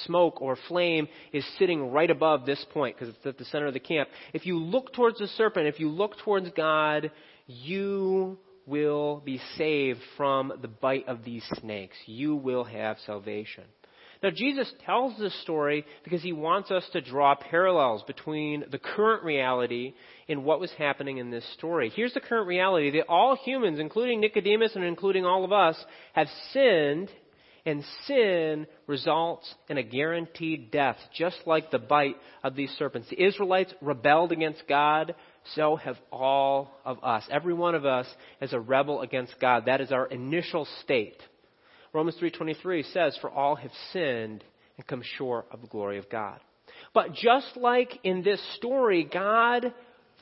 smoke or flame is sitting right above this point because it's at the center of the camp. If you look towards the serpent, if you look towards God, you will be saved from the bite of these snakes. You will have salvation. Now, Jesus tells this story because he wants us to draw parallels between the current reality and what was happening in this story. Here's the current reality that all humans, including Nicodemus and including all of us, have sinned, and sin results in a guaranteed death, just like the bite of these serpents. The Israelites rebelled against God so have all of us. Every one of us is a rebel against God. That is our initial state. Romans 3:23 says, "For all have sinned and come short of the glory of God." But just like in this story, God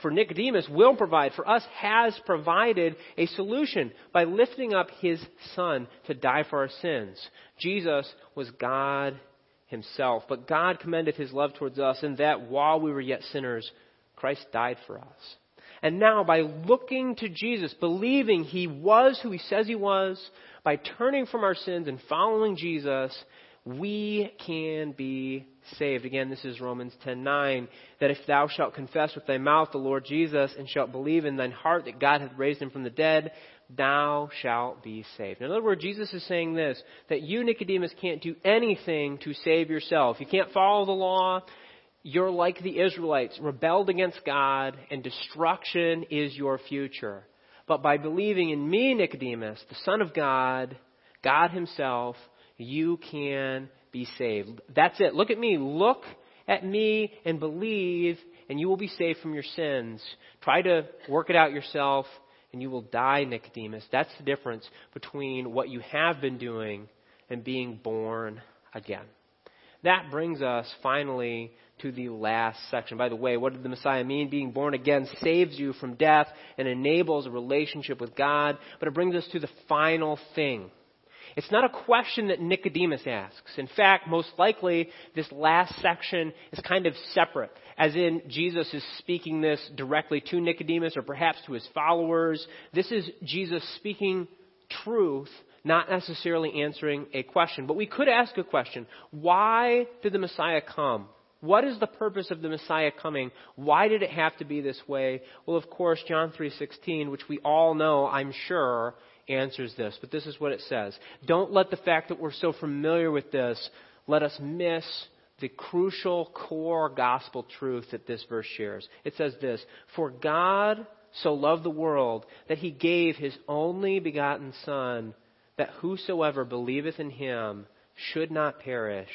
for Nicodemus will provide, for us has provided a solution by lifting up his son to die for our sins. Jesus was God himself, but God commended his love towards us in that while we were yet sinners, Christ died for us. And now, by looking to Jesus, believing He was who He says He was, by turning from our sins and following Jesus, we can be saved. Again, this is Romans 10:9 that if thou shalt confess with thy mouth the Lord Jesus and shalt believe in thine heart that God hath raised him from the dead, thou shalt be saved. In other words, Jesus is saying this that you Nicodemus can't do anything to save yourself. You can't follow the law you're like the Israelites, rebelled against God, and destruction is your future. But by believing in me, Nicodemus, the Son of God, God Himself, you can be saved. That's it. Look at me. Look at me and believe, and you will be saved from your sins. Try to work it out yourself, and you will die, Nicodemus. That's the difference between what you have been doing and being born again. That brings us finally to the last section. By the way, what did the Messiah mean? Being born again saves you from death and enables a relationship with God. But it brings us to the final thing. It's not a question that Nicodemus asks. In fact, most likely, this last section is kind of separate, as in Jesus is speaking this directly to Nicodemus or perhaps to his followers. This is Jesus speaking truth, not necessarily answering a question. But we could ask a question why did the Messiah come? What is the purpose of the Messiah coming? Why did it have to be this way? Well, of course, John 3:16, which we all know, I'm sure, answers this. But this is what it says. Don't let the fact that we're so familiar with this let us miss the crucial core gospel truth that this verse shares. It says this, "For God so loved the world that he gave his only begotten son that whosoever believeth in him should not perish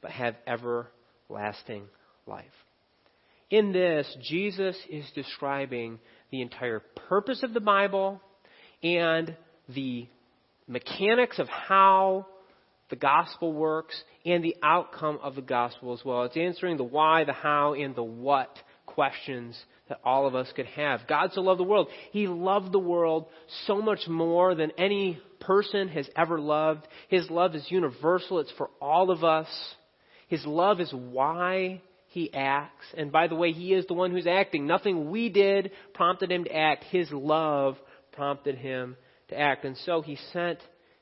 but have ever lasting life. In this, Jesus is describing the entire purpose of the Bible and the mechanics of how the gospel works and the outcome of the gospel as well. It's answering the why, the how, and the what questions that all of us could have. God so loved the world. He loved the world so much more than any person has ever loved. His love is universal. It's for all of us. His love is why he acts. And by the way, he is the one who's acting. Nothing we did prompted him to act. His love prompted him to act. And so he sent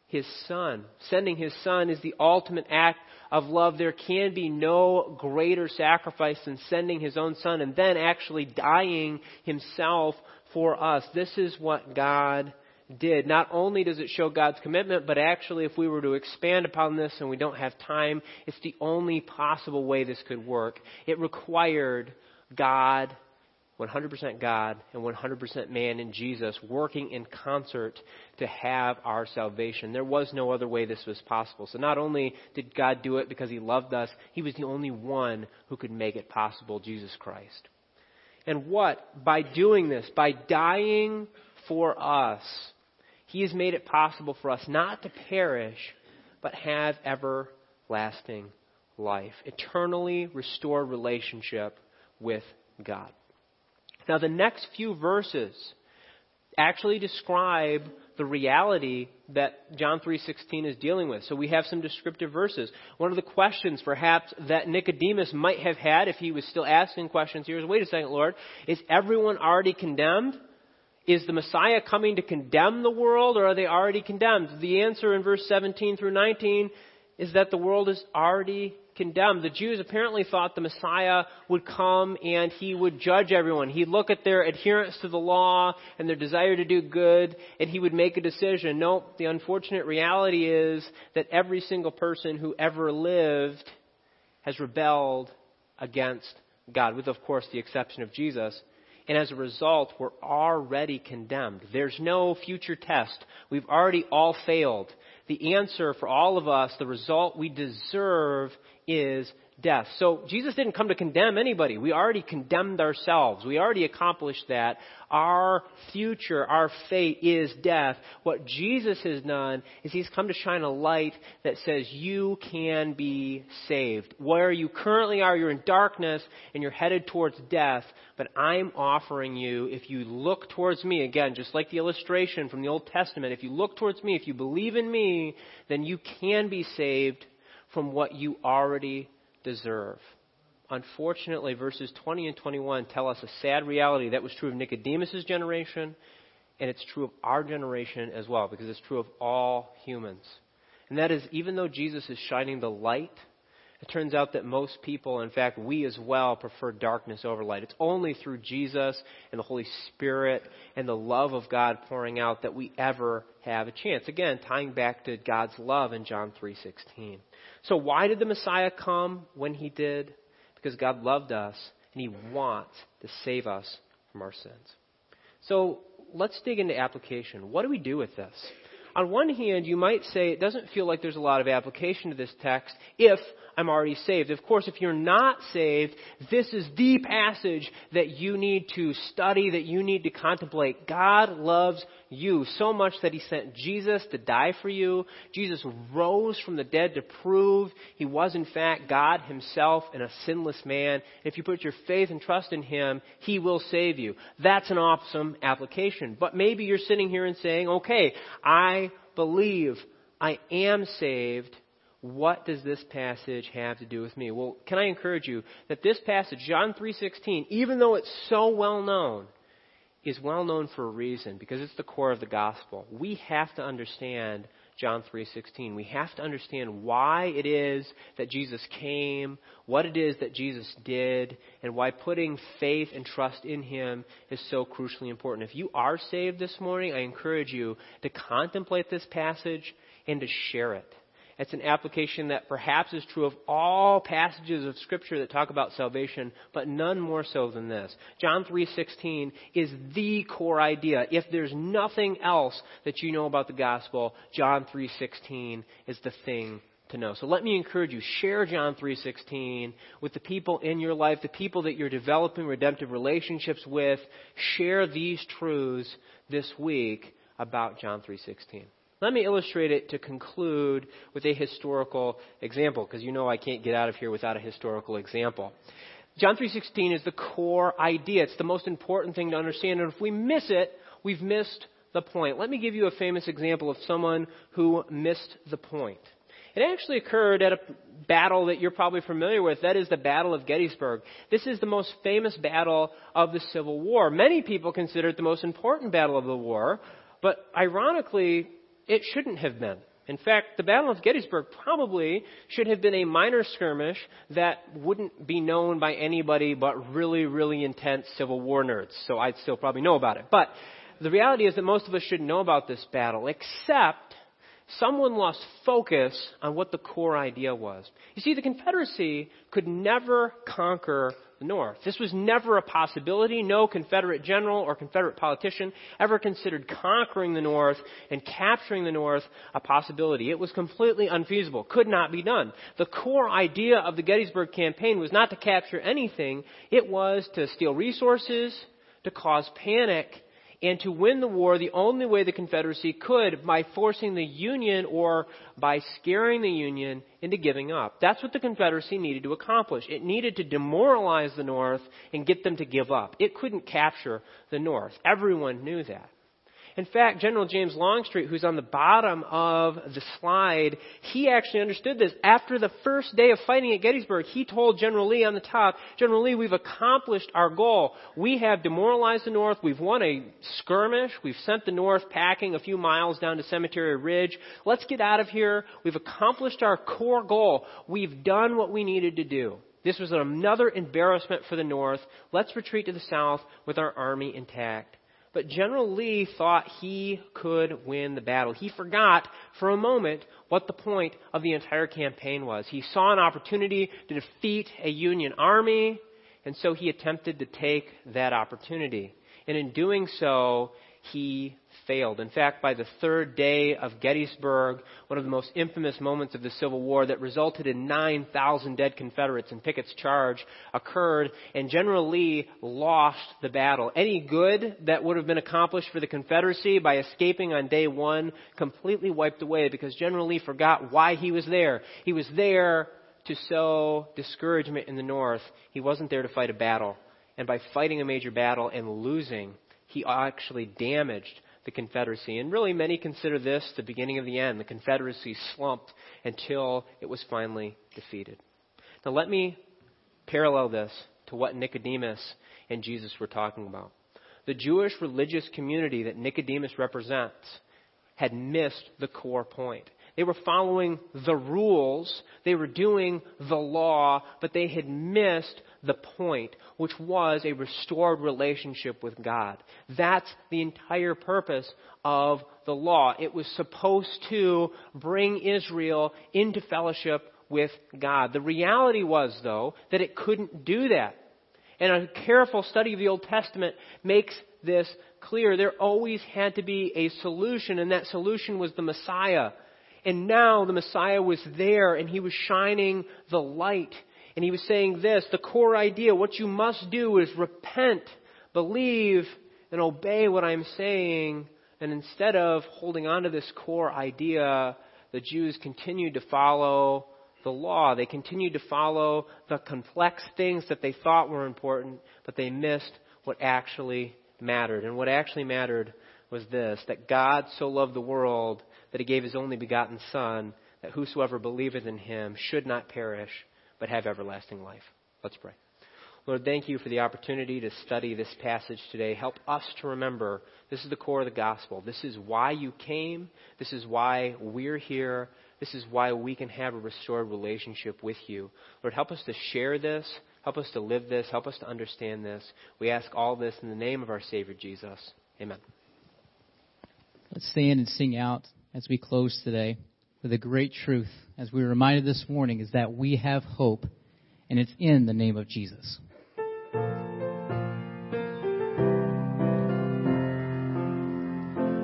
his son. Sending his son is the ultimate act of love. There can be no greater sacrifice than sending his own son and then actually dying himself for us. This is what God did. Not only does it show God's commitment, but actually, if we were to expand upon this and we don't have time, it's the only possible way this could work. It required God, 100% God, and 100% man in Jesus working in concert to have our salvation. There was no other way this was possible. So not only did God do it because He loved us, He was the only one who could make it possible, Jesus Christ. And what? By doing this, by dying for us, he has made it possible for us not to perish, but have everlasting life, eternally restored relationship with God. Now, the next few verses actually describe the reality that John 3:16 is dealing with. So we have some descriptive verses. One of the questions perhaps that Nicodemus might have had if he was still asking questions here is wait a second, Lord, is everyone already condemned? Is the Messiah coming to condemn the world or are they already condemned? The answer in verse 17 through 19 is that the world is already condemned. The Jews apparently thought the Messiah would come and he would judge everyone. He'd look at their adherence to the law and their desire to do good and he would make a decision. No, the unfortunate reality is that every single person who ever lived has rebelled against God, with of course the exception of Jesus. And as a result, we're already condemned. There's no future test. We've already all failed. The answer for all of us, the result we deserve is death. So Jesus didn't come to condemn anybody. We already condemned ourselves. We already accomplished that. Our future, our fate is death. What Jesus has done is he's come to shine a light that says you can be saved. Where you currently are, you're in darkness and you're headed towards death, but I'm offering you, if you look towards me, again, just like the illustration from the Old Testament, if you look towards me, if you believe in me, then you can be saved from what you already deserve. Unfortunately, verses 20 and 21 tell us a sad reality. That was true of Nicodemus' generation, and it's true of our generation as well, because it's true of all humans. And that is, even though Jesus is shining the light, it turns out that most people, in fact, we as well, prefer darkness over light. It's only through Jesus and the Holy Spirit and the love of God pouring out that we ever have a chance. Again, tying back to God's love in John 3:16. So why did the Messiah come when he did? Because God loved us and he wants to save us from our sins. So let's dig into application. What do we do with this? On one hand, you might say it doesn't feel like there's a lot of application to this text if I'm already saved. Of course, if you're not saved, this is the passage that you need to study, that you need to contemplate. God loves you so much that He sent Jesus to die for you. Jesus rose from the dead to prove He was in fact God Himself and a sinless man. If you put your faith and trust in Him, He will save you. That's an awesome application. But maybe you're sitting here and saying, okay, I believe I am saved what does this passage have to do with me? Well, can I encourage you that this passage, John 3:16, even though it's so well known, is well known for a reason because it's the core of the gospel. We have to understand John 3:16. We have to understand why it is that Jesus came, what it is that Jesus did, and why putting faith and trust in him is so crucially important. If you are saved this morning, I encourage you to contemplate this passage and to share it. It's an application that perhaps is true of all passages of scripture that talk about salvation, but none more so than this. John 3:16 is the core idea. If there's nothing else that you know about the gospel, John 3:16 is the thing to know. So let me encourage you, share John 3:16 with the people in your life, the people that you're developing redemptive relationships with. Share these truths this week about John 3:16. Let me illustrate it to conclude with a historical example, because you know I can't get out of here without a historical example. John 3:16 is the core idea. It's the most important thing to understand, and if we miss it, we've missed the point. Let me give you a famous example of someone who missed the point. It actually occurred at a battle that you're probably familiar with. That is the Battle of Gettysburg. This is the most famous battle of the Civil War. Many people consider it the most important battle of the war, but ironically, it shouldn't have been. In fact, the Battle of Gettysburg probably should have been a minor skirmish that wouldn't be known by anybody but really, really intense Civil War nerds. So I'd still probably know about it. But the reality is that most of us shouldn't know about this battle, except someone lost focus on what the core idea was. You see, the Confederacy could never conquer the North. This was never a possibility. No Confederate general or Confederate politician ever considered conquering the North and capturing the North a possibility. It was completely unfeasible. Could not be done. The core idea of the Gettysburg campaign was not to capture anything. It was to steal resources, to cause panic, and to win the war the only way the Confederacy could by forcing the Union or by scaring the Union into giving up. That's what the Confederacy needed to accomplish. It needed to demoralize the North and get them to give up. It couldn't capture the North. Everyone knew that. In fact, General James Longstreet, who's on the bottom of the slide, he actually understood this. After the first day of fighting at Gettysburg, he told General Lee on the top, General Lee, we've accomplished our goal. We have demoralized the North. We've won a skirmish. We've sent the North packing a few miles down to Cemetery Ridge. Let's get out of here. We've accomplished our core goal. We've done what we needed to do. This was another embarrassment for the North. Let's retreat to the South with our army intact. But General Lee thought he could win the battle. He forgot for a moment what the point of the entire campaign was. He saw an opportunity to defeat a Union army, and so he attempted to take that opportunity. And in doing so, he failed. In fact, by the third day of Gettysburg, one of the most infamous moments of the Civil War that resulted in 9,000 dead Confederates in Pickett's charge occurred, and General Lee lost the battle. Any good that would have been accomplished for the Confederacy by escaping on day one completely wiped away because General Lee forgot why he was there. He was there to sow discouragement in the North. He wasn't there to fight a battle. And by fighting a major battle and losing, he actually damaged the Confederacy. And really, many consider this the beginning of the end. The Confederacy slumped until it was finally defeated. Now, let me parallel this to what Nicodemus and Jesus were talking about. The Jewish religious community that Nicodemus represents had missed the core point. They were following the rules, they were doing the law, but they had missed the point, which was a restored relationship with God. That's the entire purpose of the law. It was supposed to bring Israel into fellowship with God. The reality was, though, that it couldn't do that. And a careful study of the Old Testament makes this clear. There always had to be a solution, and that solution was the Messiah. And now the Messiah was there, and he was shining the light and he was saying this the core idea, what you must do is repent, believe, and obey what I'm saying. And instead of holding on to this core idea, the Jews continued to follow the law. They continued to follow the complex things that they thought were important, but they missed what actually mattered. And what actually mattered was this that God so loved the world that he gave his only begotten Son, that whosoever believeth in him should not perish, but have everlasting life. Let's pray. Lord, thank you for the opportunity to study this passage today. Help us to remember this is the core of the gospel. This is why you came. This is why we're here. This is why we can have a restored relationship with you. Lord, help us to share this. Help us to live this. Help us to understand this. We ask all this in the name of our Savior Jesus. Amen. Let's stand and sing out as we close today with a great truth, as we were reminded this morning, is that we have hope, and it's in the name of Jesus.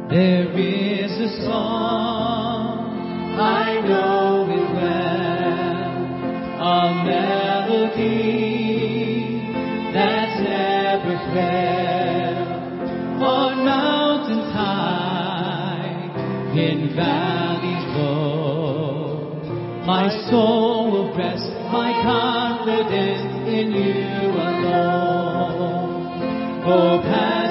There is a song, I know it well, a soul will rest, my confidence in you alone. Hope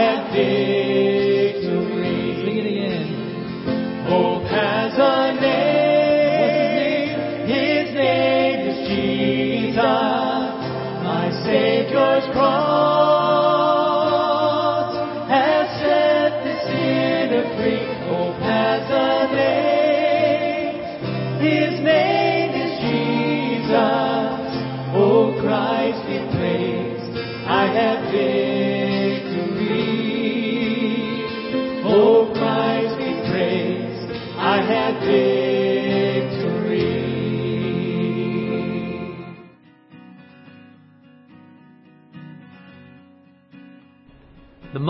have victory.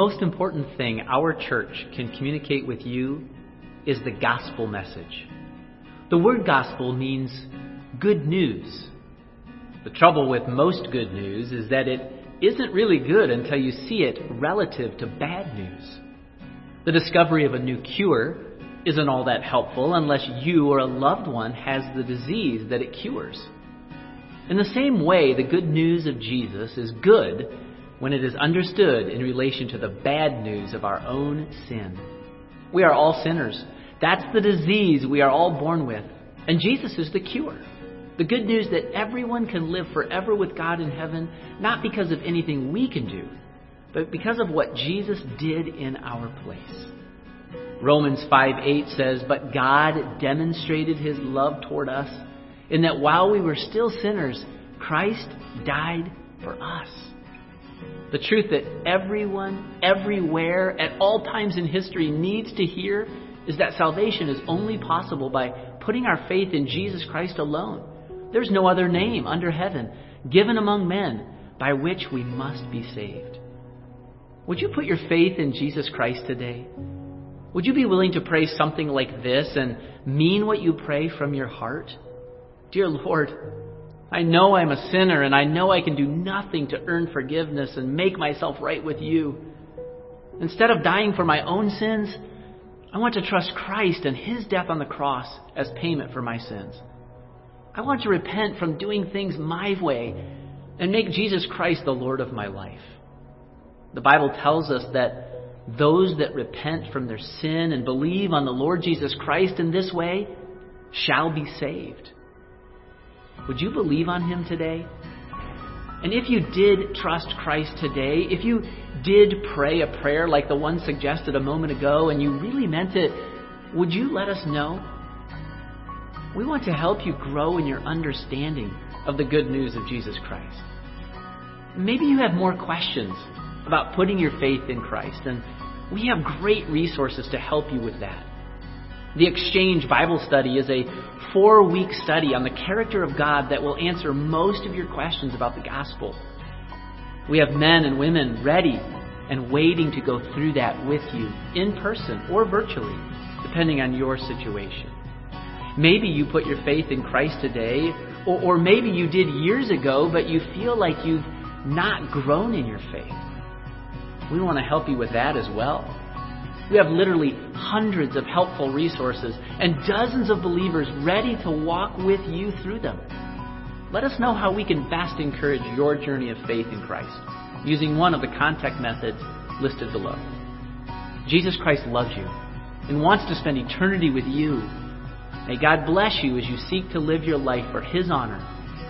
Most important thing our church can communicate with you is the gospel message. The word gospel means good news. The trouble with most good news is that it isn't really good until you see it relative to bad news. The discovery of a new cure isn't all that helpful unless you or a loved one has the disease that it cures. In the same way, the good news of Jesus is good when it is understood in relation to the bad news of our own sin. We are all sinners. That's the disease we are all born with. And Jesus is the cure. The good news that everyone can live forever with God in heaven, not because of anything we can do, but because of what Jesus did in our place. Romans 5 8 says, But God demonstrated his love toward us in that while we were still sinners, Christ died for us. The truth that everyone, everywhere, at all times in history needs to hear is that salvation is only possible by putting our faith in Jesus Christ alone. There's no other name under heaven given among men by which we must be saved. Would you put your faith in Jesus Christ today? Would you be willing to pray something like this and mean what you pray from your heart? Dear Lord, I know I'm a sinner and I know I can do nothing to earn forgiveness and make myself right with you. Instead of dying for my own sins, I want to trust Christ and His death on the cross as payment for my sins. I want to repent from doing things my way and make Jesus Christ the Lord of my life. The Bible tells us that those that repent from their sin and believe on the Lord Jesus Christ in this way shall be saved. Would you believe on him today? And if you did trust Christ today, if you did pray a prayer like the one suggested a moment ago and you really meant it, would you let us know? We want to help you grow in your understanding of the good news of Jesus Christ. Maybe you have more questions about putting your faith in Christ, and we have great resources to help you with that. The Exchange Bible Study is a four week study on the character of God that will answer most of your questions about the gospel. We have men and women ready and waiting to go through that with you in person or virtually, depending on your situation. Maybe you put your faith in Christ today, or, or maybe you did years ago, but you feel like you've not grown in your faith. We want to help you with that as well. We have literally hundreds of helpful resources and dozens of believers ready to walk with you through them. Let us know how we can best encourage your journey of faith in Christ using one of the contact methods listed below. Jesus Christ loves you and wants to spend eternity with you. May God bless you as you seek to live your life for His honor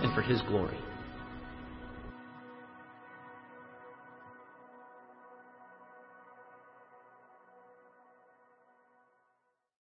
and for His glory.